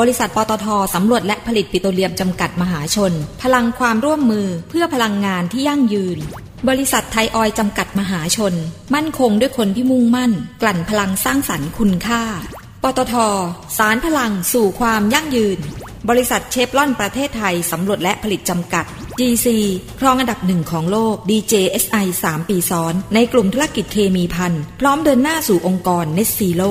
บริษัทปตทสำรวจและผลิตปิโตรเลียมจำกัดมหาชน พลังความร่วมมือเพื่อพลังงานที่ยั่งยืน บริษัทไทยออยจำกัดมหาชน มั่นคงด้วยคนที่มุ่งมั่น กลั่นพลังสร้างสรรค์คุณค่า ปตท สารพลังสู่ความยั่งยืน บริษัทเชฟลอนประเทศไทยสำรวจและผลิตจำกัด GC ครองอันดับหนึ่งของโลก DJSI 3 ปีซ้อน ในกลุ่มธุรกิจเคมีพันพร้อมเดินหน้าสู่องค์กร Net Zero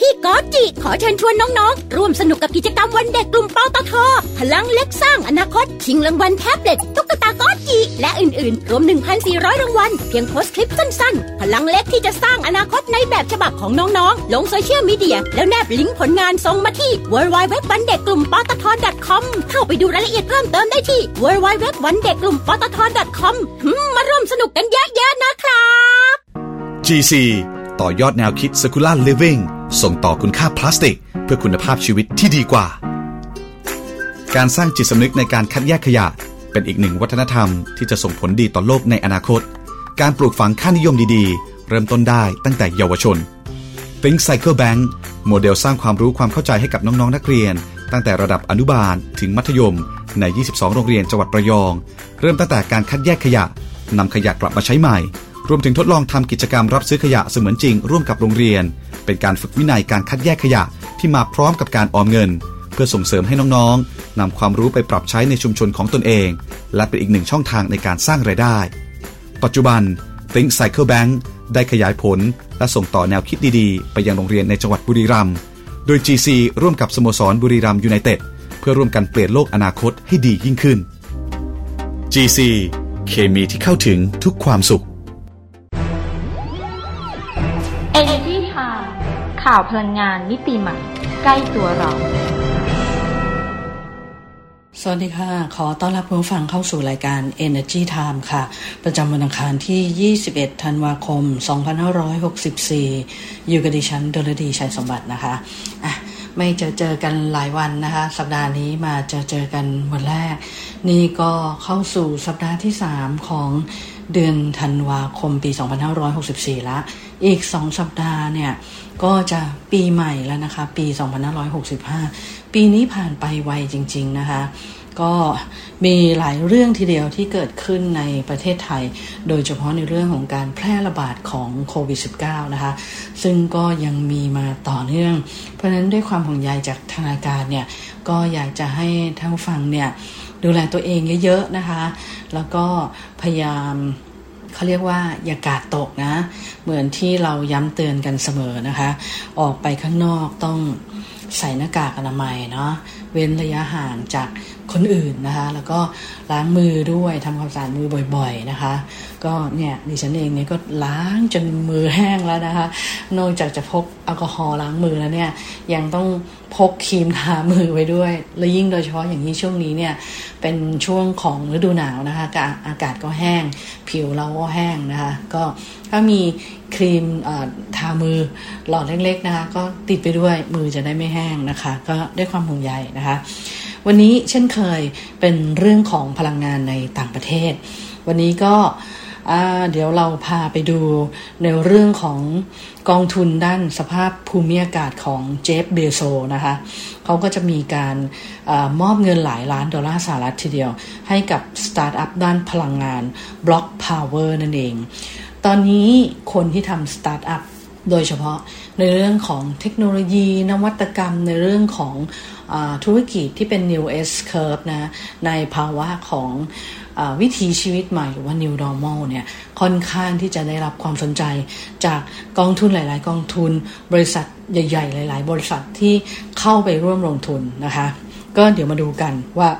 พี่ก๊อตจิ ขอเชิญชวนน้องๆ ร่วมสนุกกับกิจกรรมวันเด็กกลุ่มปตทพลังเล็กสร้างอนาคต ชิงรางวัลแท็บเล็ตตุ๊กตาก๊อตจิ และอื่นๆ รวม 1,400 รางวัล เพียงโพสต์คลิปสั้นๆ พลังเล็กที่จะสร้างอนาคตในแบบฉบับของน้องๆ ลงโซเชียลมีเดีย แล้วแนบลิงก์ผลงานส่งมาที่ w w w วันเด็กกลุ่มปตท .com เข้าไปดูรายละเอียดเพิ่มเติมได้ที่ w w w วันเด็กกลุ่มปตท .com มาร่วมสนุกกันเยอะๆนะครับ GC ต่อยอดแนวคิด Circular Living ส่งต่อคุณค่าพลาสติก เพื่อคุณภาพชีวิตที่ดีกว่า การสร้างจิตสำนึกในการคัดแยกขยะ เป็นอีกหนึ่งวัฒนธรรมที่จะส่งผลดีต่อโลกในอนาคต การปลูกฝังค่านิยมดีๆ เริ่มต้นได้ตั้งแต่เยาวชน Think Cycle Bank โมเดลสร้างความรู้ความเข้าใจให้กับน้องๆนักเรียน ตั้งแต่ระดับอนุบาลถึงมัธยม ใน 22 โรงเรียนจังหวัดระยอง เริ่มตั้งแต่การคัดแยกขยะนำขยะกลับมาใช้ใหม่ รวมถึงทดลองทำกิจกรรมรับซื้อขยะเสมือนจริงร่วมกับโรงเรียน เป็นการฝึกวินัยการคัดแยกขยะที่มาพร้อมกับการออมเงิน เพื่อส่งเสริมให้น้องๆนำความรู้ไปปรับใช้ในชุมชนของตนเอง และเป็นอีกหนึ่งช่องทางในการสร้างไรายได้ ปัจจุบัน Think Cycle Bank ได้ขยายผล และส่งต่อแนวคิดดีๆ ไปยังโรงเรียนในจังหวัดบุรีรัมย์โดย GC ร่วมกับสโมสรบุรีรัมย์ยูไนเต็ดเพื่อร่วมกันเปลี่ยนโลกอนาคตให้ดียิ่งขึ้น GC เคมีที่เข้าถึงทุกความสุข ข่าวพลังงานมิติใหม่ ใกล้ตัวเรา สวัสดีค่ะ ขอต้อนรับผู้ฟังเข้าสู่รายการ Energy Time ค่ะ ประจำวันอังคารที่ 21 ธันวาคม 2564 อยู่กับดิฉันดลดีชัยสมบัตินะคะอะไม่เจอเจอกันหลายวันนะคะ สัปดาห์นี้มาเจอเจอกันวันแรก นี่ก็เข้าสู่สัปดาห์ที่ 3 ของเดือนธันวาคมปี 2564 ละ อีก 2 สัปดาห์เนี่ย ก็จะปีใหม่แล้วนะคะ ปี 2565 ปีนี้ผ่านไปไวจริง ๆนะคะ ก็มีหลายเรื่องทีเดียวที่เกิดขึ้นในประเทศไทย โดยเฉพาะในเรื่องของการแพร่ระบาดของโควิด -19 นะคะ ซึ่งก็ยังมีมาต่อเนื่อง เพราะฉะนั้นด้วยความห่วงใยจากทางราการเนี่ย ก็อยากจะให้ท่านฟังเนี่ยดูแลตัวเองเยอะๆนะคะ แล้วก็พยายาม เขาเรียกว่าอย่ากาดตกนะ เหมือนที่เราย้ำเตือนกันเสมอนะคะ ออกไปข้างนอกต้องใส่หน้ากากอนามัยเนาะเว้นระยะห่างจาก คนอื่นนะคะ แล้วก็ล้างมือด้วยทำความสะอาดมือบ่อยๆนะคะ ก็เนี่ยดิฉันเองเนี่ยก็ล้างจนมือแห้งแล้วนะคะ นอกจากจะพกแอลกอฮอล์ล้างมือแล้วเนี่ยยังต้องพกครีมทามือไว้ด้วย และยิ่งโดยเฉพาะอย่างนี้ช่วงนี้เนี่ยเป็นช่วงของฤดูหนาวนะคะอากาศก็แห้ง ผิวเราก็แห้งนะคะ ก็ถ้ามีครีมทามือหลอดเล็กๆนะคะ ก็ติดไปด้วยมือจะได้ไม่แห้งนะคะ ก็ด้วยความห่วงใยนะคะ วันนี้เช่นเคยเป็นเรื่องของพลังงานในต่างประเทศ วันนี้ก็เดี๋ยวเราพาไปดูในเรื่องของกองทุนด้านสภาพภูมิอากาศของเจฟเบโซนะคะเขาก็จะมีการอมอบเงินหลายล้านดอลลาร์สหรัฐทีเดียว ให้กับสตาร์ทอัพด้านพลังงาน BlocPower นั่นเอง ตอนนี้คนที่ทำสตาร์ทอัพโดยเฉพาะในเรื่องของเทคโนโลยี นวัตกรรม ในเรื่องของอธุรกิจที่เป็น new S curve นะในภาวะของอวิถีชีวิตใหม่หรือว่า new normal เนี่ยค่อนข้างที่จะได้รับความสนใจจากกองทุนหลาย ๆ กองทุน บริษัทใหญ่ ๆ หลาย ๆ บริษัทที่เข้าไปร่วมลงทุนนะคะ ก็เดี๋ยวมาดูกันว่า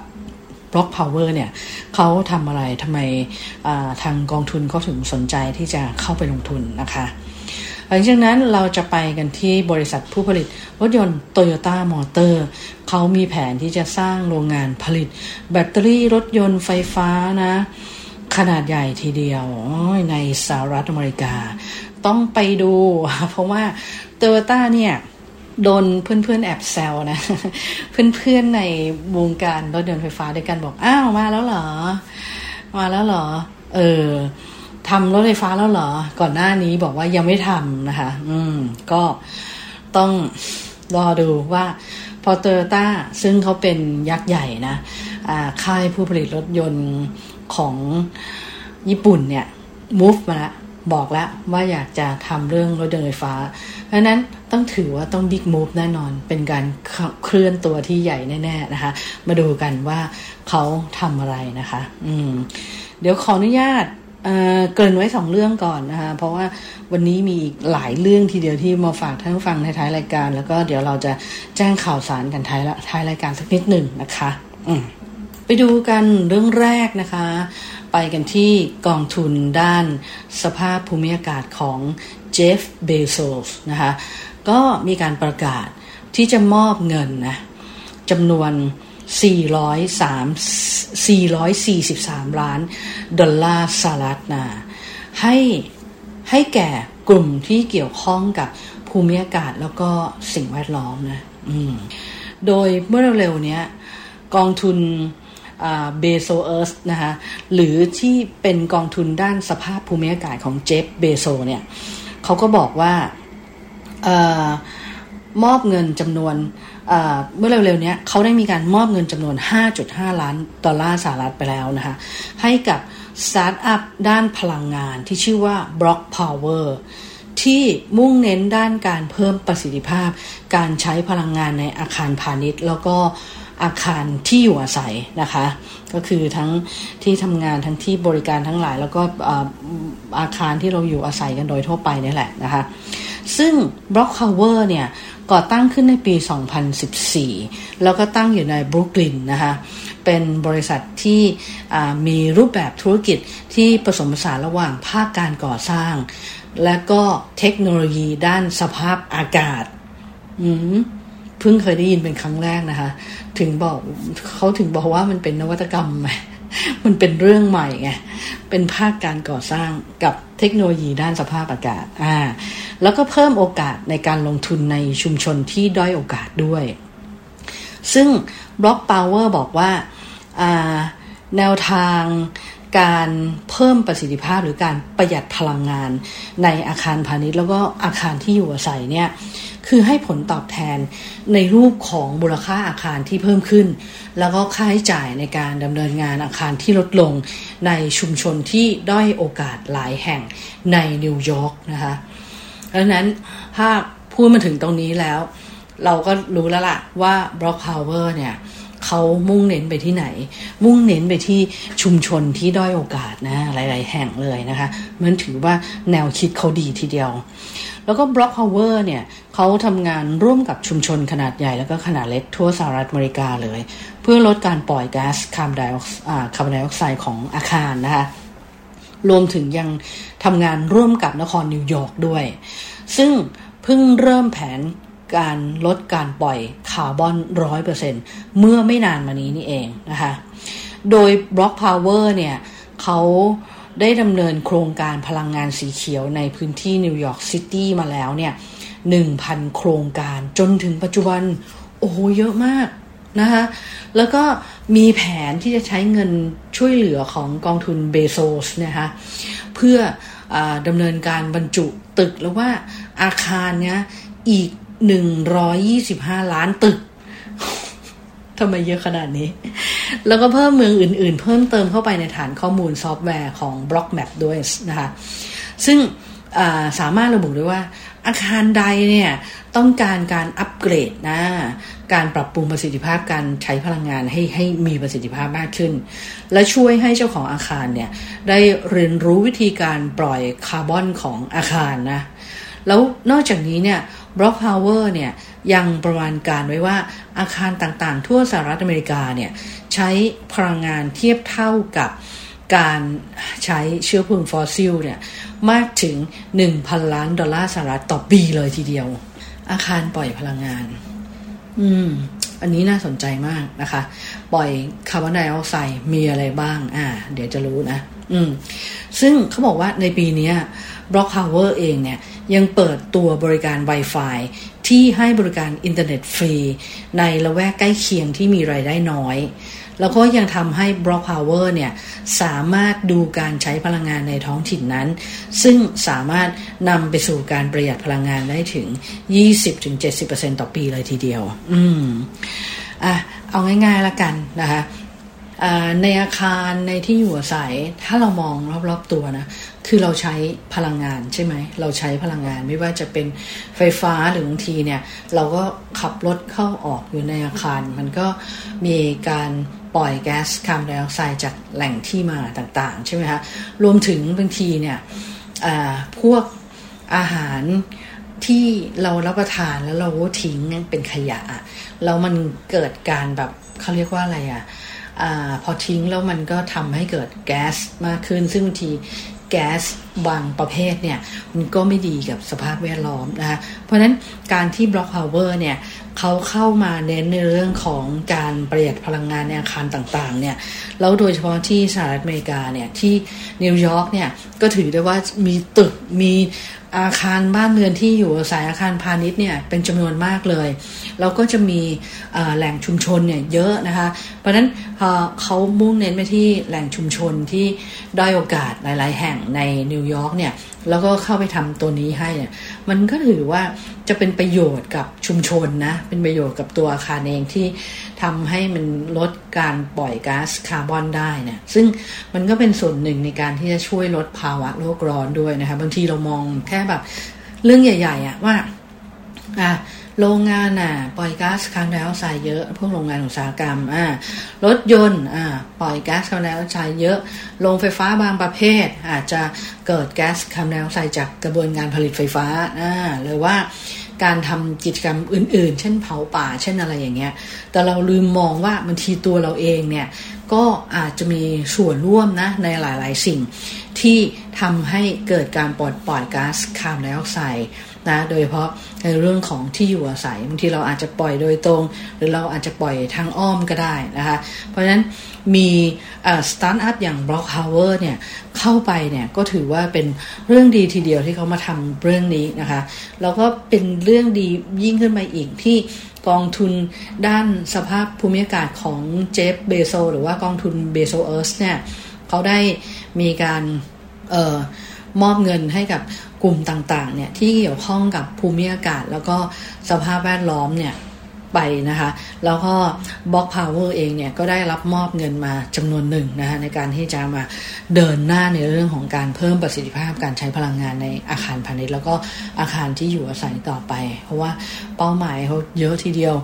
Block Power เนี่ยเขาทำอะไรทำไมทางกองทุนเขาถึงสนใจที่จะเข้าไปลงทุนนะคะ หลังจากนั้นเราจะไปกันที่บริษัทผู้ผลิตรถยนต์โตโยต้ามอเตอร์เขามีแผนที่จะสร้างโรงงานผลิต แบตเตอรี่รถยนต์ไฟฟ้านะ ขนาดใหญ่ทีเดียวในสหรัฐอเมริกา ต้องไปดู เพราะว่าโตโยต้าเนี่ยโดนเพื่อนๆแอบแซวนะ เพื่อนๆในวงการรถยนต์ไฟฟ้าด้วยกันบอก อ้าว มาแล้วเหรอ มาแล้วเหรอ เออ ทำรถไฟฟ้าแล้วเหรอ ก่อนหน้านี้บอกว่ายังไม่ทำนะคะ อืม ก็ต้องรอดูว่าพอเตอร์ต้าซึ่งเขาเป็นยักษ์ใหญ่นะค่ายผู้ผลิตรถยนต์ของญี่ปุ่นเนี่ย move มาแล้วบอกแล้วว่าอยากจะทำเรื่องรถยนต์ไฟฟ้า เพราะนั้นต้องถือว่าต้องบิ๊กมูฟแน่นอน เป็นการเคลื่อนตัวที่ใหญ่แน่ ๆนะคะ มาดูกันว่าเขาทำอะไรนะคะ อืม เดี๋ยวขออนุญาต เกินไว้สองเรื่องก่อนนะคะ เพราะว่าวันนี้มีอีกหลายเรื่องทีเดียวที่มาฝากท่านผู้ฟังในท้ายรายการ แล้วก็เดี๋ยวเราจะแจ้งข่าวสารกันท้ายละท้ายรายการสักนิดหนึ่งนะคะไปดูกันเรื่องแรกนะคะ ไปกันที่กองทุนด้านสภาพภูมิอากาศของเจฟเบโซสนะคะก็มีการประกาศที่จะมอบเงินนะจำนวน 403 443 ล้านดอลลาร์สหรัฐนะให้ให้แก่กลุ่มที่เกี่ยวข้องกับภูมิอากาศแล้วก็สิ่งแวดล้อมนะโดยเมื่อเร็วๆนี้กองทุน Bezos Earth นะคะหรือที่เป็นกองทุนด้านสภาพภูมิอากาศของเจฟฟ์ เบโซส เนี่ยเขาก็บอกว่าอมอบเงินจำนวน เมื่อเร็วๆนี้เขาได้มีการมอบเงินจำนวน 5.5 ล้านดอลลาร์สหรัฐไปแล้วนะคะให้กับสตาร์ทอัพด้านพลังงานที่ชื่อว่า BlocPower ที่มุ่งเน้นด้านการเพิ่มประสิทธิภาพ การใช้พลังงานในอาคารพาณิชย์ แล้วก็อาคารที่อยู่อาศัยนะคะ ก็คือทั้งที่ทำงานทั้งที่บริการทั้งหลาย แล้วก็อาคารที่เราอยู่อาศัยกันโดยทั่วไปนี่แหละนะคะ ซึ่ง Block Power เนี่ย ก่อตั้งขึ้นในปี 2014 แล้วก็ตั้งอยู่ในบรุกลินนะคะเป็นบริษัทที่มีรูปแบบธุรกิจที่ผสมผสานระหว่างภาคการก่อสร้าง และก็เทคโนโลยีด้านสภาพอากาศอืมเพิ่งเคยได้ยินเป็นครั้งแรกนะคะ ถึงบอกเขาถึงบอกว่ามันเป็นนวัตกรรมไหมมันเป็นเรื่องใหม่ไง เป็นภาคการก่อสร้างกับเทคโนโลยีด้านสภาพอากาศ อ่า แล้วก็เพิ่มโอกาสในการลงทุนในชุมชนที่ด้อยโอกาสด้วย ซึ่ง Block Power บอกว่าแนวทางการเพิ่มประสิทธิภาพหรือการประหยัดพลังงานในอาคารพาณิชย์ แล้วก็อาคารที่อยู่อาศัยเนี่ยคือให้ผลตอบแทนในรูปของมูลค่าอาคารที่เพิ่มขึ้น แล้วก็ค่าใช้จ่ายในการดำเนินงานอาคารที่ลดลงในชุมชนที่ด้อยโอกาสหลายแห่งในนิวยอร์กนะคะ ดังนั้นถ้าพูดมาถึงตรงนี้แล้ว เราก็รู้แล้วล่ะว่า Block Power เนี่ยเขามุ่งเน้นไปที่ไหน มุ่งเน้นไปที่ชุมชนที่ด้อยโอกาสนะ หลาย ๆ แห่งเลยนะคะ มันถือว่าแนวคิดเขาดีทีเดียว แล้วก็ Block Power เนี่ยเขาทำงานร่วมกับชุมชนขนาดใหญ่แล้วก็ขนาดเล็กทั่วสหรัฐอเมริกาเลย เพื่อลดการปล่อยก๊าซคาร์บอนไดออกไซด์ของอาคารนะคะ รวมถึงยังทำงานร่วมกับนครนิวยอร์กด้วย ซึ่งเพิ่งเริ่มแผนการลดการปล่อยคาร์บอนร้อยเปอร์เซ็นต์เมื่อไม่นานมานี้นี่เองนะคะ โดย BlocPower เนี่ยเขาได้ดำเนินโครงการพลังงานสีเขียวในพื้นที่นิวยอร์กซิตี้มาแล้วเนี่ยหนึ่งพันโครงการจนถึงปัจจุบัน โอ้โหเยอะมากนะคะ แล้วก็ มีแผนที่จะใช้เงินช่วยเหลือของกองทุนเบโซสนะคะเพื่ออดำเนินการบรรจุตึกแล้วว่าอาคารเนี้ยอีกหนึ่งร้อยยี่สิบห้าล้านตึกทำไมเยอะขนาดนี้ แล้วก็เพิ่มเมืองอื่นๆ เพิ่มเติมเข้าไปในฐานข้อมูลซอฟต์แวร์ของ Block Map ด้วยนะคะ ซึ่งสามารถระบุได้ว่า อาคารใดเนี่ยต้องการการอัปเกรดนะ การปรับปรุงประสิทธิภาพการใช้พลังงานให้ให้มีประสิทธิภาพมากขึ้น และช่วยให้เจ้าของอาคารเนี่ยได้เรียนรู้วิธีการปล่อยคาร์บอนของอาคารนะ แล้วนอกจากนี้เนี่ย BlocPower เนี่ยยังประมาณการไว้ว่าอาคารต่างๆ ทั่วสหรัฐอเมริกาเนี่ยใช้พลังงานเทียบเท่ากับ การใช้เชื้อเพลิงฟอสซิลเนี่ยมากถึง 1,000 ล้านดอลลาร์สหรัฐต่อปีเลยทีเดียว อาคารปล่อยพลังงาน อืม อันนี้น่าสนใจมากนะคะ ปล่อยคาร์บอนไดออกไซด์มีอะไรบ้าง อ่า เดี๋ยวจะรู้นะ อืม ซึ่งเขาบอกว่าในปีนี้ BlocPower เองเนี่ยยังเปิดตัวบริการ Wi-Fi ที่ให้บริการอินเทอร์เน็ตฟรี ในละแวกใกล้เคียงที่มีรายได้น้อย แล้วก็ยังทำให้ BlocPower เนี่ยสามารถดูการใช้พลังงานในท้องถิ่นนั้น ซึ่งสามารถนำไปสู่การประหยัดพลังงานได้ถึง 20-70%ต่อปีเลยทีเดียว อืมอะเอาง่ายๆละกันนะคะในอาคารในที่อยู่อาศัยถ้าเรามองรอบๆตัวนะคือเราใช้พลังงานใช่ไหมเราใช้พลังงานไม่ว่าจะเป็นไฟฟ้าหรือบางทีเนี่ย เราก็ขับรถเข้าออกอยู่ในอาคาร มันก็มีการ ปล่อยแก๊สคาร์บอนไดออกไซด์จากแหล่งที่มาต่างๆ ใช่ไหมคะรวมถึงบางทีเนี่ยพวกอาหารที่เรารับประทานแล้วเราทิ้งเป็นขยะแล้วมันเกิดการแบบเขาเรียกว่าอะไรอะ่ะพอทิ้งแล้วมันก็ทำให้เกิดแก๊สมากขึ้น ซึ่งบางที แก๊สบางประเภทเนี่ยมันก็ไม่ดีกับสภาพแวดล้อมนะคะเพราะฉะนั้นการที่ Block Power เนี่ยเขาเข้ามาเน้นในเรื่องของการประหยัดพลังงานในอาคารต่างๆเนี่ยแล้วโดยเฉพาะที่สหรัฐอเมริกาเนี่ยที่นิวยอร์กเนี่ยก็ถือได้ว่ามีตึกมี อาคารบ้านเรือนที่อยู่อาศัยอาคารพาณิชย์เนี่ยเป็นจำนวนมากเลย แล้วก็จะมีแหล่งชุมชนเนี่ยเยอะนะคะ เพราะฉะนั้นเขามุ่งเน้นไปที่แหล่งชุมชนที่ด้อยโอกาสหลาย ๆ แห่งในนิวยอร์กเนี่ยแล้วก็เข้าไปทำตัวนี้ให้เนี่ยมันก็ถือว่าจะเป็นประโยชน์กับชุมชนนะ เป็นประโยชน์กับตัวอาคารเองที่ทำให้มันลดการปล่อยก๊าซคาร์บอนได้เนี่ยซึ่งมันก็เป็นส่วนหนึ่งในการที่จะช่วยลดภาวะโลกร้อนด้วยนะคะบางทีเรามองแค่แบบเรื่องใหญ่ ๆอะว่าอะ โรงงานอะ ปล่อยก๊าซคาร์บอนไดออกไซด์เยอะ พวกโรงงานอุตสาหกรรมอ่ารถยนต์อ่าปล่อยก๊าซคาร์บอนไดออกไซด์เยอะ โรงไฟฟ้าบางประเภท อาจจะเกิดแก๊สคาร์บอนไดออกไซด์จากกระบวนการผลิตไฟฟ้าอ่าหรือว่าการทำกิจกรรมอื่น ๆ เช่นเผาป่า เช่นอะไรอย่างเงี้ย แต่เราลืมมองว่าบางทีตัวเราเองเนี่ย ก็อาจจะมีส่วนร่วมนะในหลาย ๆ สิ่งที่ทำให้เกิดการปลดปล่อยก๊าซคาร์บอนไดออกไซด์ นะโดยเฉพาะในเรื่องของที่อยู่อาศัยบางทีเราอาจจะปล่อยโดยตรง หรือเราอาจจะปล่อยทางอ้อมก็ได้นะคะเพราะฉะนั้นมีสตาร์ทอัพอย่าง Block Power เนี่ยเข้าไปเนี่ยก็ถือว่าเป็นเรื่องดีทีเดียวที่เขามาทำเรื่องนี้นะคะแล้วก็เป็นเรื่องดียิ่งขึ้นไปอีกที่กองทุนด้านสภาพภูมิอากาศของ Jeff Bezos หรือว่ากองทุน Bezos Earth เนี่ยเขาได้มีการออ มอบเงินให้กับกลุ่มต่างๆเนี่ยที่เกี่ยวข้องกับภูมิอากาศ แล้วก็สภาพแวดล้อมเนี่ย ไปนะคะ แล้วก็ BlocPower เองเนี่ยก็ได้รับมอบเงินมาจำนวนหนึ่งนะคะในการที่จะมาเดินหน้าในเรื่องของการเพิ่มประสิทธิภาพการใช้พลังงานในอาคารพาณิชย์แล้วก็อาคารที่อยู่อาศัยต่อไป เพราะว่าเป้าหมายเขาเยอะทีเดียว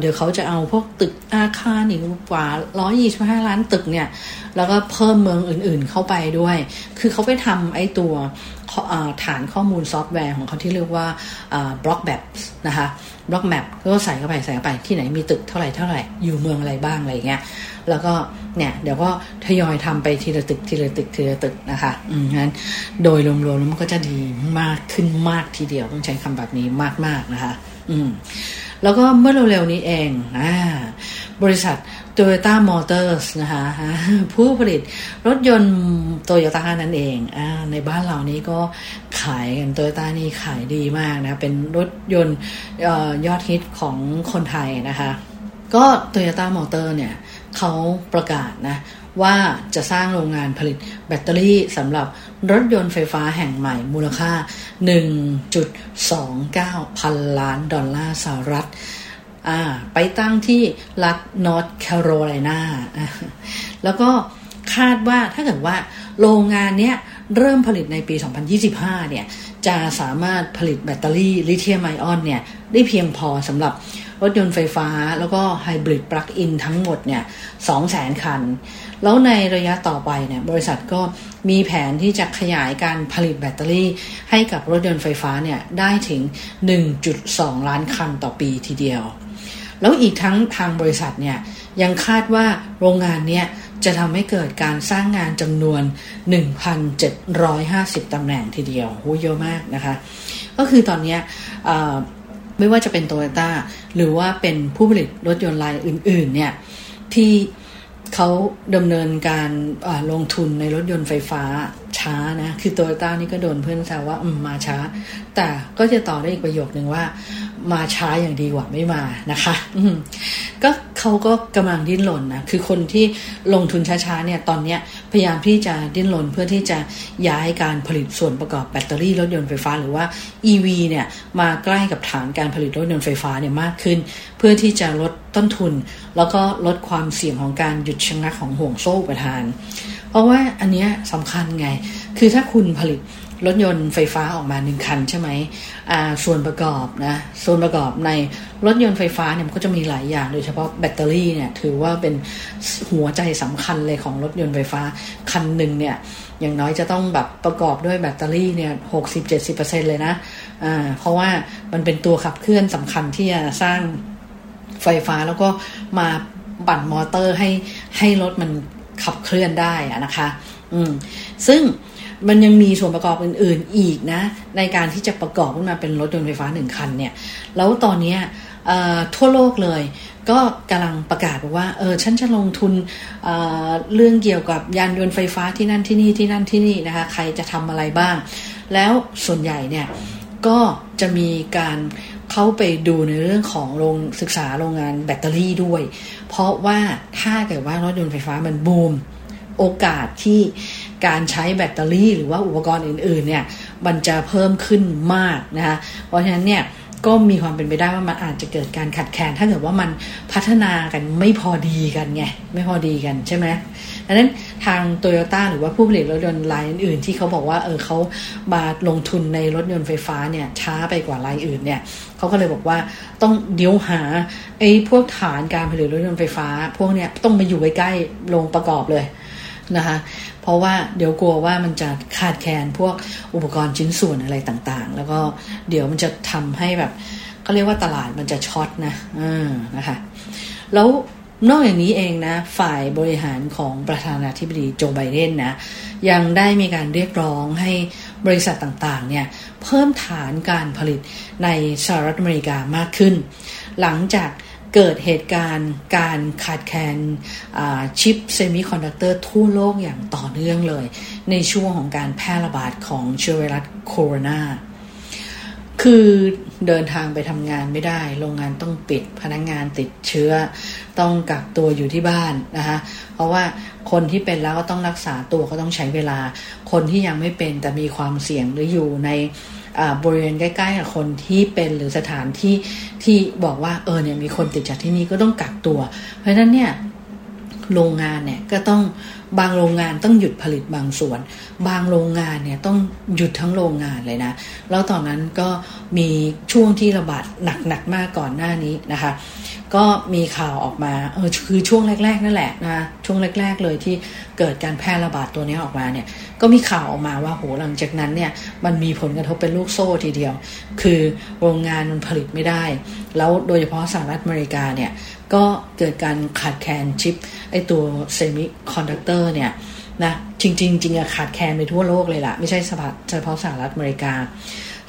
เดี๋ยวเขาจะเอาพวกตึกอาคารอีกกว่า 125 ล้านตึกเนี่ยแล้วก็เพิ่มเมืองอื่นๆเข้าไปด้วย คือเขาไปทำไอ้ตัวฐานข้อมูลซอฟต์แวร์ของเขาที่เรียกว่า BlocMaps นะคะ BlocMaps ก็ใส่เข้าไปใส่เข้าไปที่ไหนมีตึกเท่าไหร่เท่าไหร่อยู่เมืองอะไรบ้างอะไรเงี้ยแล้วก็เนี่ยเดี๋ยวก็ทยอยทำไปทีละตึกทีละตึกทีละตึกนะคะอืมงั้นโดยรวมๆแล้วมันก็จะดีมากขึ้นมากทีเดียวต้องใช้คำแบบนี้มากๆนะคะ อืมแล้วก็เมื่อเร็วๆนี้เองอ่าบริษัท Toyota Motors นะคะผู้ผลิตรถยนต์โตโยต้านั่นเองอในบ้านเรานี้ก็ขายกันโตโยต้านี่ขายดีมากนะ เป็นรถยนต์ยอดฮิตของคนไทยนะคะ ก็ Toyota Motor เนี่ยเขาประกาศนะว่าจะสร้างโรงงานผลิตแบตเตอรี่สำหรับรถยนต์ไฟฟ้าแห่งใหม่มูลค่า 1.29 พันล้านดอลลาร์สหรัฐ ไปตั้งที่รัฐนอร์ทแคโรไลนาแล้วก็คาดว่าถ้าเกิดว่าโรงงานเนี้ยเริ่มผลิตในปี 2025 เนี่ย จะสามารถผลิตแบตเตอรี่ลิเธียมไอออนเนี่ย ได้เพียงพอสำหรับรถยนต์ไฟฟ้า แล้วก็ไฮบริดปลั๊กอินทั้งหมดเนี่ย 200,000 คัน แล้วในระยะต่อไปเนี่ยบริษัทก็มีแผนที่จะขยายการผลิตแบตเตอรี่ให้กับรถยนต์ไฟฟ้าเนี่ยได้ถึง 1.2 ล้านคันต่อปีทีเดียว แล้วอีกทั้งทางบริษัทเนี่ยยังคาดว่าโรงงานเนี่ยจะทำให้เกิดการสร้างงานจำนวน 1,750 ตำแหน่งทีเดียวโหเยอะมากนะคะ ก็คือตอนนี้ไม่ว่าจะเป็นโตโยต้าหรือว่าเป็นผู้ผลิตรถยนต์รายอื่นๆเนี่ยที่ เขาดำเนินการลงทุนในรถยนต์ไฟฟ้าช้านะ คือโตโยต้านี่ก็โดนเพื่อนแซวว่ามาช้า แต่ก็จะต่อได้อีกประโยคนึงว่า มาช้าอย่างดีกว่าไม่มานะคะก็เขาก็กำลังดิ้นรนนะคือคนที่ลงทุนช้าๆเนี่ยตอนนี้พยายามที่จะดิ้นรนเพื่อที่จะย้ายการผลิตส่วนประกอบแบตเตอรี่รถยนต์ไฟฟ้าหรือว่า EV เนี่ยมาใกล้กับฐานการผลิตรถยนต์ไฟฟ้าเนี่ยมากขึ้น เพื่อที่จะลดต้นทุน แล้วก็ลดความเสี่ยงของการหยุดชะงักของห่วงโซ่ประทาน เพราะว่าอันนี้สำคัญไง คือถ้าคุณผลิต รถยนต์ไฟฟ้าออกมาหนึ่งคันใช่ไหมอ่าส่วนประกอบนะส่วนประกอบในรถยนต์ไฟฟ้าเนี่ยมันก็จะมีหลายอย่าง โดยเฉพาะแบตเตอรี่เนี่ยถือว่าเป็นหัวใจสำคัญเลยของรถยนต์ไฟฟ้าคันหนึ่งเนี่ยอย่างน้อยจะต้องแบบประกอบด้วยแบตเตอรี่เนี่ยหกสิบเจ็ดสิบเปอร์เซ็นเลยนะอ่าเพราะว่ามันเป็นตัวขับเคลื่อนสำคัญที่จะสร้างไฟฟ้าแล้วก็มาบั่นมอเตอร์ให้ให้รถมันขับเคลื่อนได้นะคะ อืมซึ่ง มันยังมีส่วนประกอบอื่น ๆ อีกนะ ในการที่จะประกอบขึ้นมาเป็นรถยนต์ไฟฟ้าหนึ่งคันเนี่ย แล้วตอนนี้ทั่วโลกเลย ก็กำลังประกาศบอกว่าเออฉันจะลงทุนเเรื่องเกี่ยวกับยานยนต์ไฟฟ้าที่นั่นที่นี่ที่นั่นที่นี่นะคะ ใครจะทำอะไรบ้าง แล้วส่วนใหญ่เนี่ยก็จะมีการเข้าไปดูในเรื่องของโรงศึกษาโรงงานแบตเตอรี่ด้วย เพราะว่าถ้าเกิดว่ารถยนต์ไฟฟ้ามันบูม โอกาสที่ การใช้แบตเตอรี่ หรือว่าอุปกรณ์อื่นๆเนี่ยมันจะเพิ่มขึ้นมากนะคะเพราะฉะนั้นเนี่ยก็มีความเป็นไปได้ว่ามันอาจจะเกิดการขัดแคลนถ้าเกิดว่ามันพัฒนากันไม่พอดีกันไงไม่พอดีกันใช่ไหมดังนั้นทางโตโยต้าหรือว่าผู้ผลิตรถยนต์รายอื่น ๆ ที่เขาบอกว่าเออเขามาลงทุนในรถยนต์ไฟฟ้าเนี่ยช้าไปกว่ารายอื่นเนี่ยเขาก็เลยบอกว่าต้องเดี๋ยวหาไอ้พวกฐานการผลิตรถยนต์ไฟฟ้า พวกเนี้ยต้องมาอยู่ใกล้ๆโรงประกอบเลยนะคะ เพราะว่าเดี๋ยวกลัวว่ามันจะขาดแคลนพวกอุปกรณ์ชิ้นส่วนอะไรต่างๆ แล้วก็เดี๋ยวมันจะทำให้แบบเขาเรียกว่าตลาดมันจะช็อตนะอ่านะคะแล้วนอกจากนี้เองนะ ฝ่ายบริหารของประธานาธิบดีโจไบเดนนะ ยังได้มีการเรียกร้องให้บริษัทต่างๆ เนี่ย เพิ่มฐานการผลิตในสหรัฐอเมริกามากขึ้น หลังจาก เกิดเหตุการณ์การขาดแคลนชิปเซมิคอนดักเตอร์ทั่วโลกอย่างต่อเนื่องเลย ในช่วงของการแพร่ระบาดของเชื้อไวรัสโคโรนาคือเดินทางไปทำงานไม่ได้ โรงงานต้องปิดพนักงานติดเชื้อ ต้องกักตัวอยู่ที่บ้านนะคะเพราะว่าคนที่เป็นแล้วก็ต้องรักษาตัวก็ต้องใช้เวลา คนที่ยังไม่เป็นแต่มีความเสี่ยงหรืออยู่ใน บริเวณใกล้ๆกับคนที่เป็นหรือสถานที่ที่บอกว่าเออเนี่ยมีคนติดจากที่นี่ก็ต้องกักตัว เพราะฉะนั้นเนี่ยโรงงานเนี่ยก็ต้องบางโรงงานต้องหยุดผลิตบางส่วน บางโรงงานเนี่ยต้องหยุดทั้งโรงงานเลยนะ แล้วตอนนั้นก็มีช่วงที่ระบาดหนักๆมากก่อนหน้านี้นะคะ ก็มีข่าวออกมาเออคือช่วงแรก ๆ นั่นแหละนะช่วงแรก ๆ เลยที่เกิดการแพร่ระบาดตัวนี้ออกมาเนี่ยก็มีข่าวออกมาว่าโหหลังจากนั้นเนี่ยมันมีผลกระทบเป็นลูกโซ่ทีเดียว คือโรงงานมันผลิตไม่ได้ แล้วโดยเฉพาะสหรัฐอเมริกาเนี่ยก็เกิดการขาดแคลนชิปไอ้ตัวเซมิคอนดักเตอร์เนี่ยนะจริงๆจริงอะขาดแคลนไปทั่วโลกเลยล่ะ ไม่ใช่เฉพาะสหรัฐอเมริกา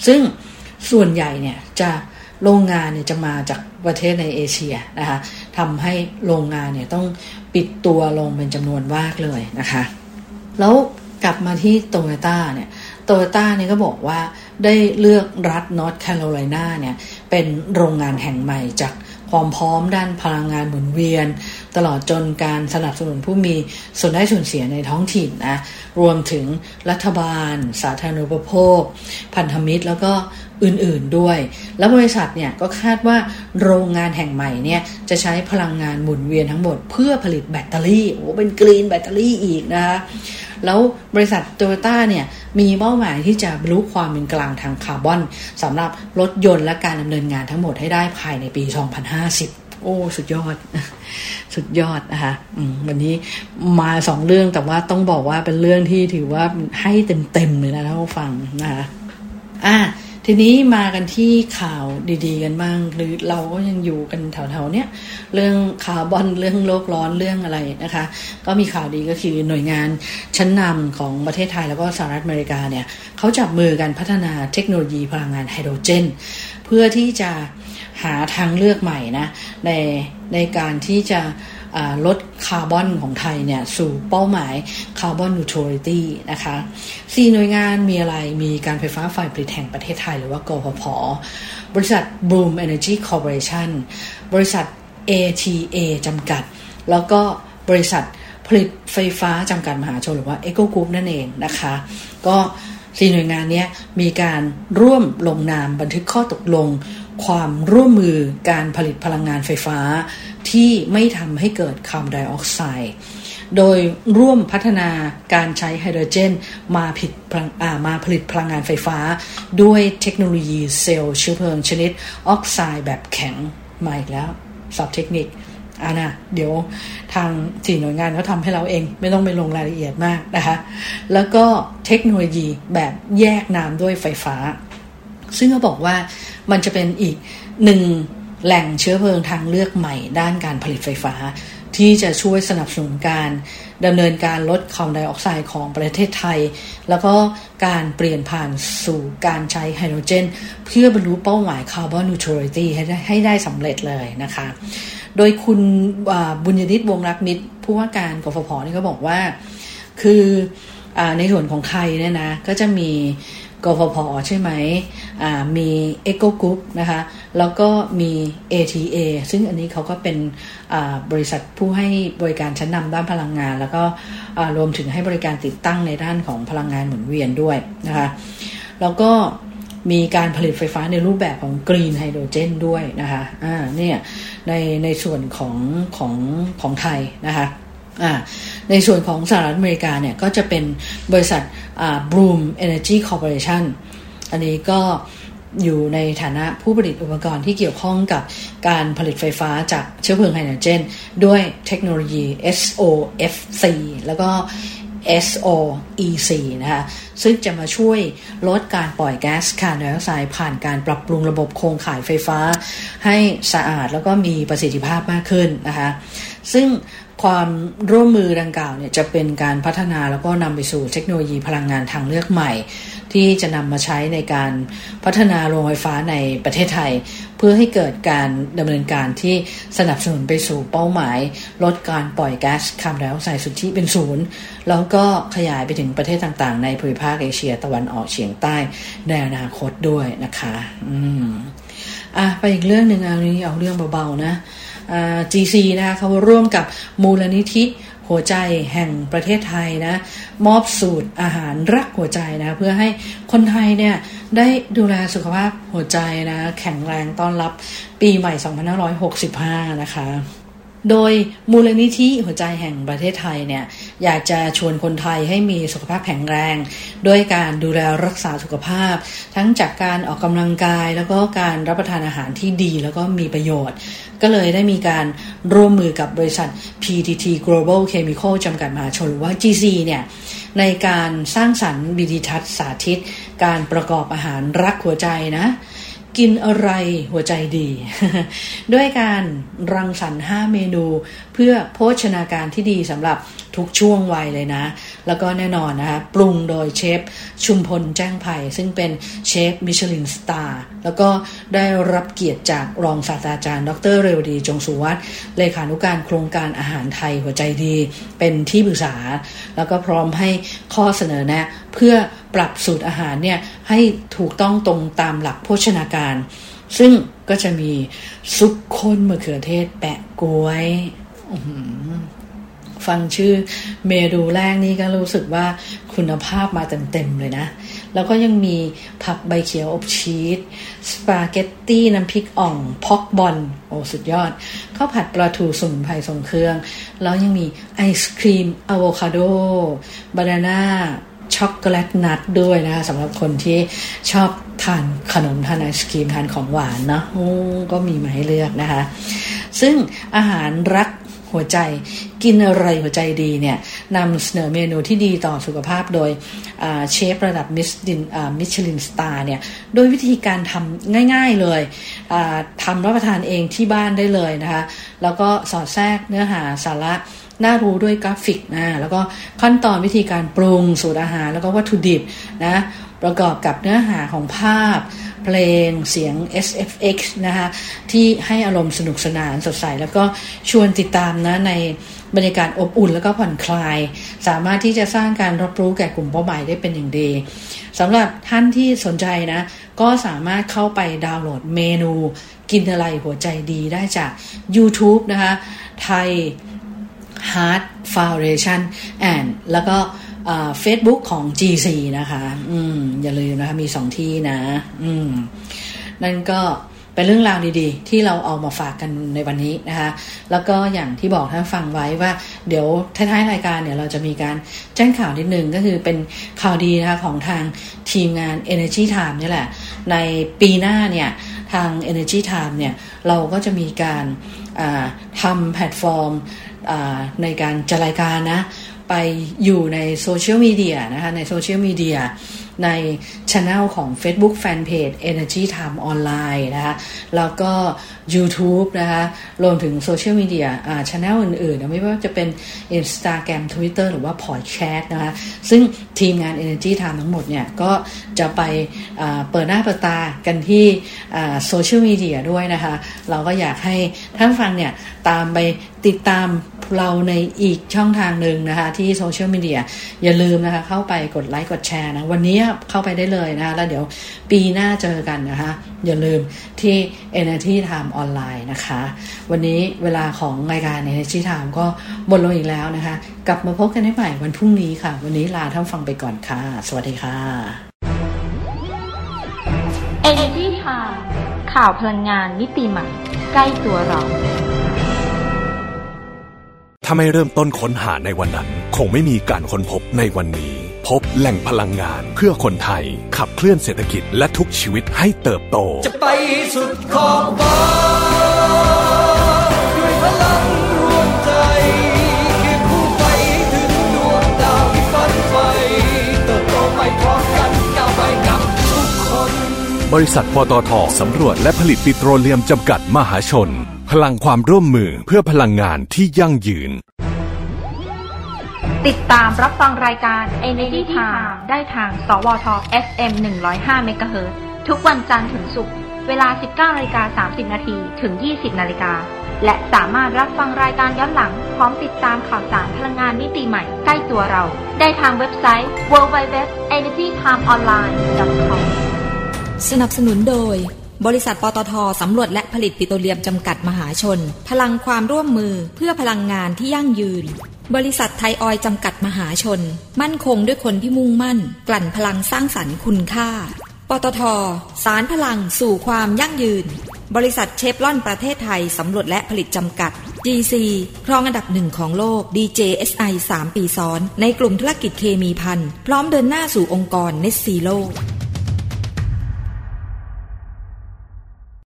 ซึ่งส่วนใหญ่เนี่ยจะ โรงงานเนี่ยจะมาจากประเทศในเอเชียนะคะทำให้โรงงานเนี่ยต้องปิดตัวลงเป็นจำนวนมากเลยนะคะ แล้วกลับมาที่โตโยต้าเนี่ยโตโยต้าเนี่ยก็บอกว่าได้เลือกรัฐนอร์ทแคโรไลนาเนี่ยเป็นโรงงานแห่งใหม่จากความพร้อมด้านพลังงานหมุนเวียน ตลอดจนการสนับสนุนผู้มีส่วนได้ส่วนเสียในท้องถิ่นนะรวมถึงรัฐบาล สาธารณูปโภค พันธมิตร แล้วก็ อื่นๆด้วย แล้วบริษัทเนี่ยก็คาดว่าโรงงานแห่งใหม่เนี่ยจะใช้พลังงานหมุนเวียนทั้งหมด เพื่อผลิตแบตเตอรี่โอ้เป็น green battery อีกนะคะแล้วบริษัทโตโยต้าเนี่ยมีเป้าหมายที่จะบรรลุความเป็นกลางทางคาร์บอนสำหรับรถยนต์และการดำเนินงานทั้งหมดให้ได้ภายในปี 2050โอ้ สุดยอด สุดยอดนะคะวันนี้มาสองเรื่องแต่ว่าต้องบอกว่าเป็นเรื่องที่ถือว่าให้เต็มๆเลยนะท่านผู้ฟังนะคะอะ ทีนี้มากันที่ข่าวดี ๆ กันบ้างหรือเราก็ยังอยู่กันแถวๆเนี้ยเรื่องคาร์บอนเรื่องโลกร้อนเรื่องอะไรนะคะ ก็มีข่าวดีก็คือหน่วยงานชั้นนำของประเทศไทยแล้วก็สหรัฐอเมริกาเนี่ยเขาจับมือกันพัฒนาเทคโนโลยีพลังงานไฮโดรเจน เพื่อที่จะหาทางเลือกใหม่นะในในการที่จะ ลดคาร์บอนของไทยเนี่ยสู่เป้าหมาย carbon neutrality นะคะสี่หน่วยงานมีอะไรมีการไฟฟ้าฝ่ายผลิตแห่งประเทศไทยหรือว่ากฟผบริษัท Bloom Energy Corporation บริษัท ATA จำกัด แล้วก็บริษัทผลิตไฟฟ้าจำกัดมหาชนหรือว่า EGCO Group นั่นเองนะคะ ก็สี่หน่วยงานนี้มีการร่วมลงนามบันทึกข้อตกลง ความร่วมมือการผลิตพลังงานไฟฟ้า ที่ไม่ทำให้เกิดคาร์บอนไดออกไซด์โดยร่วมพัฒนาการใช้ไฮโดรเจนมาผิดมาผลิตพลังงานไฟฟ้า ด้วยเทคโนโลยีเซลล์เชื้อเพลิงชนิดออกไซด์แบบแข็งมาอีกแล้วสับเทคนิคอ่านะเดี๋ยวทางสี่หน่วยงานเขาทำให้เราเอง ไม่ต้องไปลงรายละเอียดมากนะคะ แล้วก็เทคโนโลยีแบบแยกน้ำด้วยไฟฟ้า ซึ่งเขาบอกว่ามันจะเป็นอีกหนึ่ง แหล่งเชื้อเพลิงทางเลือกใหม่ด้านการผลิตไฟฟ้า ที่จะช่วยสนับสนุนการดำเนินการลดคาร์บอนไดออกไซด์ของประเทศไทย แล้วก็การเปลี่ยนผ่านสู่การใช้ไฮโดรเจน เพื่อบรรลุเป้าหมาย carbon neutrality ให้ได้ให้ได้สำเร็จเลยนะคะ โดยคุณบุญยดิตวงรักมิตร ผู้ว่าการกฟผนี่ก็บอกว่า คืออในส่วนของไทยเนี่ยนะก็จะมี กฟผใช่ไหมมี Eco Group นะคะแล้วก็มี ATA ซึ่งอันนี้เขาก็เป็นบริษัทผู้ให้บริการชั้นนำด้านพลังงาน แล้วก็รวมถึงให้บริการติดตั้งในด้านของพลังงานหมุนเวียนด้วยนะคะแล้วก็มีการผลิตไฟฟ้าในรูปแบบของกรีนไฮโดรเจนด้วยนะคะอ่าเนี่ยในในส่วนของของของไทยนะคะ ในส่วนของสหรัฐอเมริกาเนี่ยก็จะเป็นบริษัท Bloom Energy Corporation อันนี้ก็อยู่ในฐานะผู้ผลิตอุปกรณ์ที่เกี่ยวข้องกับการผลิตไฟฟ้าจากเชื้อเพลิงไฮโดรเจน ด้วยเทคโนโลยี SOFC แล้วก็ SOEC นะคะซึ่งจะมาช่วยลดการปล่อยแก๊สคาร์บอนไดออกไซด์ผ่านการปรับปรุงระบบโครงข่ายไฟฟ้า ให้สะอาดแล้วก็มีประสิทธิภาพมากขึ้นนะคะซึ่ง ความร่วมมือดังกล่าวเนี่ยจะเป็นการพัฒนาแล้วก็นำไปสู่เทคโนโลยีพลังงานทางเลือกใหม่ ที่จะนำมาใช้ในการพัฒนาโรงไฟฟ้าในประเทศไทย เพื่อให้เกิดการดำเนินการที่สนับสนุนไปสู่เป้าหมาย ลดการปล่อยแก๊สคาร์บอนไดออกไซด์สุทธิเป็นศูนย์แล้วก็ขยายไปถึงประเทศต่างๆ ในภูมิภาคเอเชียตะวันออกเฉียงใต้ในอนาคตด้วยนะคะ อืมอะไปอีกเรื่องหนึ่งอันนี้เอาเรื่องเบาๆนะ GC นะคะเขาร่วมกับมูลนิธิหัวใจแห่งประเทศไทยนะ มอบสูตรอาหารรักหัวใจนะ เพื่อให้คนไทยเนี่ยได้ดูแลสุขภาพหัวใจนะ แข็งแรงต้อนรับปีใหม่ 2565 นะคะ โดยมูลนิธิหัวใจแห่งประเทศไทยเนี่ยอยากจะชวนคนไทยให้มีสุขภาพแข็งแรง ด้วยการดูแลรักษาสุขภาพ ทั้งจากการออกกำลังกาย แล้วก็การรับประทานอาหารที่ดีแล้วก็มีประโยชน์ ก็เลยได้มีการร่วมมือกับบริษัท PTT Global Chemical จำกัดมหาชนหรือว่า GC เนี่ยในการสร้างสรรค์วิดีทัศน์สาธิต การประกอบอาหารรักหัวใจนะ กินอะไรหัวใจดี ด้วยการรังสรรค์5เมนู เพื่อโภชนาการที่ดีสำหรับทุกช่วงวัยเลยนะ แล้วก็แน่นอนนะคะปรุงโดยเชฟชุมพลแจ้งไผ่ซึ่งเป็นเชฟมิชลินสตาร์แล้วก็ได้รับเกียรติจากรองศาสตราจารย์ ดรเรวดีจงสุวัตเลขานุการโครงการอาหารไทยหัวใจดี เป็นที่ปรึกษา แล้วก็พร้อมให้ข้อเสนอแนะเพื่อ ปรับสูตรอาหารเนี่ยให้ถูกต้องตรงตามหลักโภชนาการ ซึ่งก็จะมีซุปข้นมะเขือเทศแปะกล้วยฟังชื่อเมนูแรกนี่ก็รู้สึกว่าคุณภาพมาเต็มๆเลยนะ แล้วก็ยังมีผักใบเขียวอบชีส สปาเกตตี้น้ำพริกอ่อง พอกบอล โอ้สุดยอด ข้าวผัดปลาทูสมุนไพรทรงเครื่อง แล้วยังมีไอศครีมอะโวคาโด บานาน่า ช็อกโกแลตนัทด้วยนะคะสำหรับคนที่ชอบทานขนมทานไอศครีมทานของหวานเนาะก็มีมาให้เลือกนะคะ ซึ่งอาหารรักหัวใจกินอะไรหัวใจดีเนี่ยนำเสนอเมนูที่ดีต่อสุขภาพโดยเชฟระดับมิสดิน Michelin star เนี่ยโดยวิธีการทำง่ายๆเลยทำรับประทานเองที่บ้านได้เลยนะคะ แล้วก็สอดแทรกเนื้อหาสาระ น่ารู้ด้วยกราฟิกนะแล้วก็ขั้นตอนวิธีการปรุงสูตรอาหาร แล้วก็วัตถุดิบนะประกอบกับเนื้อหาของภาพ เพลงเสียง SFX นะคะที่ให้อารมณ์สนุกสนานสดใส แล้วก็ชวนติดตามนะในบรรยากาศอบอุ่นแล้วก็ผ่อนคลาย สามารถที่จะสร้างการรับรู้แก่กลุ่มเป้าหมายได้เป็นอย่างดีสำหรับท่านที่สนใจนะ ก็สามารถเข้าไปดาวน์โหลดเมนู กินอะไรหัวใจดีได้จาก YouTube นะคะไทย Heart Foundation and แล้วก็เฟซบุ๊กของ GC นะคะ อืม อย่าลืมนะคะ มีสองที่นะ อืม นั่นก็เป็นเรื่องราวดีๆ ที่เราเอามาฝากกันในวันนี้นะคะ แล้วก็อย่างที่บอกท่านฟังไว้ว่า เดี๋ยวท้ายๆรายการเนี่ยเราจะมีการแจ้งข่าวนิดนึงก็คือเป็นข่าวดีนะคะของทางทีมงาน Energy Time นี่แหละ ในปีหน้าเนี่ยทาง Energy Time เนี่ยเราก็จะมีการทำแพลตฟอร์ม ในการจัดรายการนะ ไปอยู่ในโซเชียลมีเดียนะคะในโซเชียลมีเดีย ในช anel ของ Facebook Fanpage Energy Time Online นะคะ แล้วก็ YouTube นะคะรวมถึงโซเชียลมีเดียอ่าช anel อื่นๆ ไม่ว่าจะเป็น Instagram Twitter หรือว่า Podcast นะคะ ซึ่งทีมงาน Energy Time ทั้งหมดเนี่ย ก็จะไปเปิดหน้าเปิดตากันที่โซเชียลมีเดียด้วยนะคะ เราก็อยากให้ท่านฟังเนี่ย ตามไปติดตามเราในอีกช่องทางหนึ่งนะคะ ที่โซเชียลมีเดียอย่าลืมนะคะ เข้าไปกดไลค์กดแชร์นะ วันนี้เข้าไปได้เลยนะคะแล้วเดี๋ยวปีหน้าเจอกันนะคะ อย่าลืมที่ Energy Time ออนไลน์นะคะ วันนี้เวลาของรายการ Energy Time ก็หมดลงอีกแล้วนะคะ กลับมาพบกันได้ใหม่วันพรุ่งนี้ค่ะ วันนี้ลาท่านฟังไปก่อนค่ะ สวัสดีค่ะ Energy Time ข่าวพลังงานมิติใหม่ใกล้ตัวเราถ้าไม่เริ่มต้นค้นหาในวันนั้น คงไม่มีการค้นพบในวันนี้ พบแหล่งพลังงานเพื่อคนไทย ขับเคลื่อนเศรษฐกิจและทุกชีวิตให้เติบโต จะไปสุดขอบฟ้าด้วยพลังรวมใจเคียงคู่ไปถึงดวงดาวที่ฝันใฝ่เติบโตไปพร้อมกันก้าวไปกับทุกคน บริษัทปตทสำรวจและผลิตปิโตรเลียมจำกัดมหาชน พลังความร่วมมือเพื่อพลังงานที่ยั่งยืน ติดตามรับฟังรายการ Energy Time ได้ทาง สวท FM 105เมกะเฮิรตซ์ทุกวันจันทร์ถึงศุกร์ เวลา 19นาฬิกา30 นาที ถึง 20 นาฬิกา และสามารถรับฟังรายการย้อนหลัง พร้อมติดตามข่าวสารพลังงานมิติใหม่ใกล้ตัวเรา ได้ทางเว็บไซต์ www.energytimeonline.com สนับสนุนโดย บริษัทปตทสำรวจและผลิตปิโตรเลียมจำกัดมหาชน พลังความร่วมมือเพื่อพลังงานที่ยั่งยืน บริษัทไทยออยจำกัดมหาชน มั่นคงด้วยคนที่มุ่งมั่น กลั่นพลังสร้างสรรค์คุณค่า ปตท สารพลังสู่ความยั่งยืน บริษัทเชฟลอนประเทศไทยสำรวจและผลิตจำกัด GC ครองอันดับหนึ่งของโลก DJSI 3 ปีซ้อน ในกลุ่มธุรกิจเคมีพันพร้อมเดินหน้าสู่องค์กร Net Zero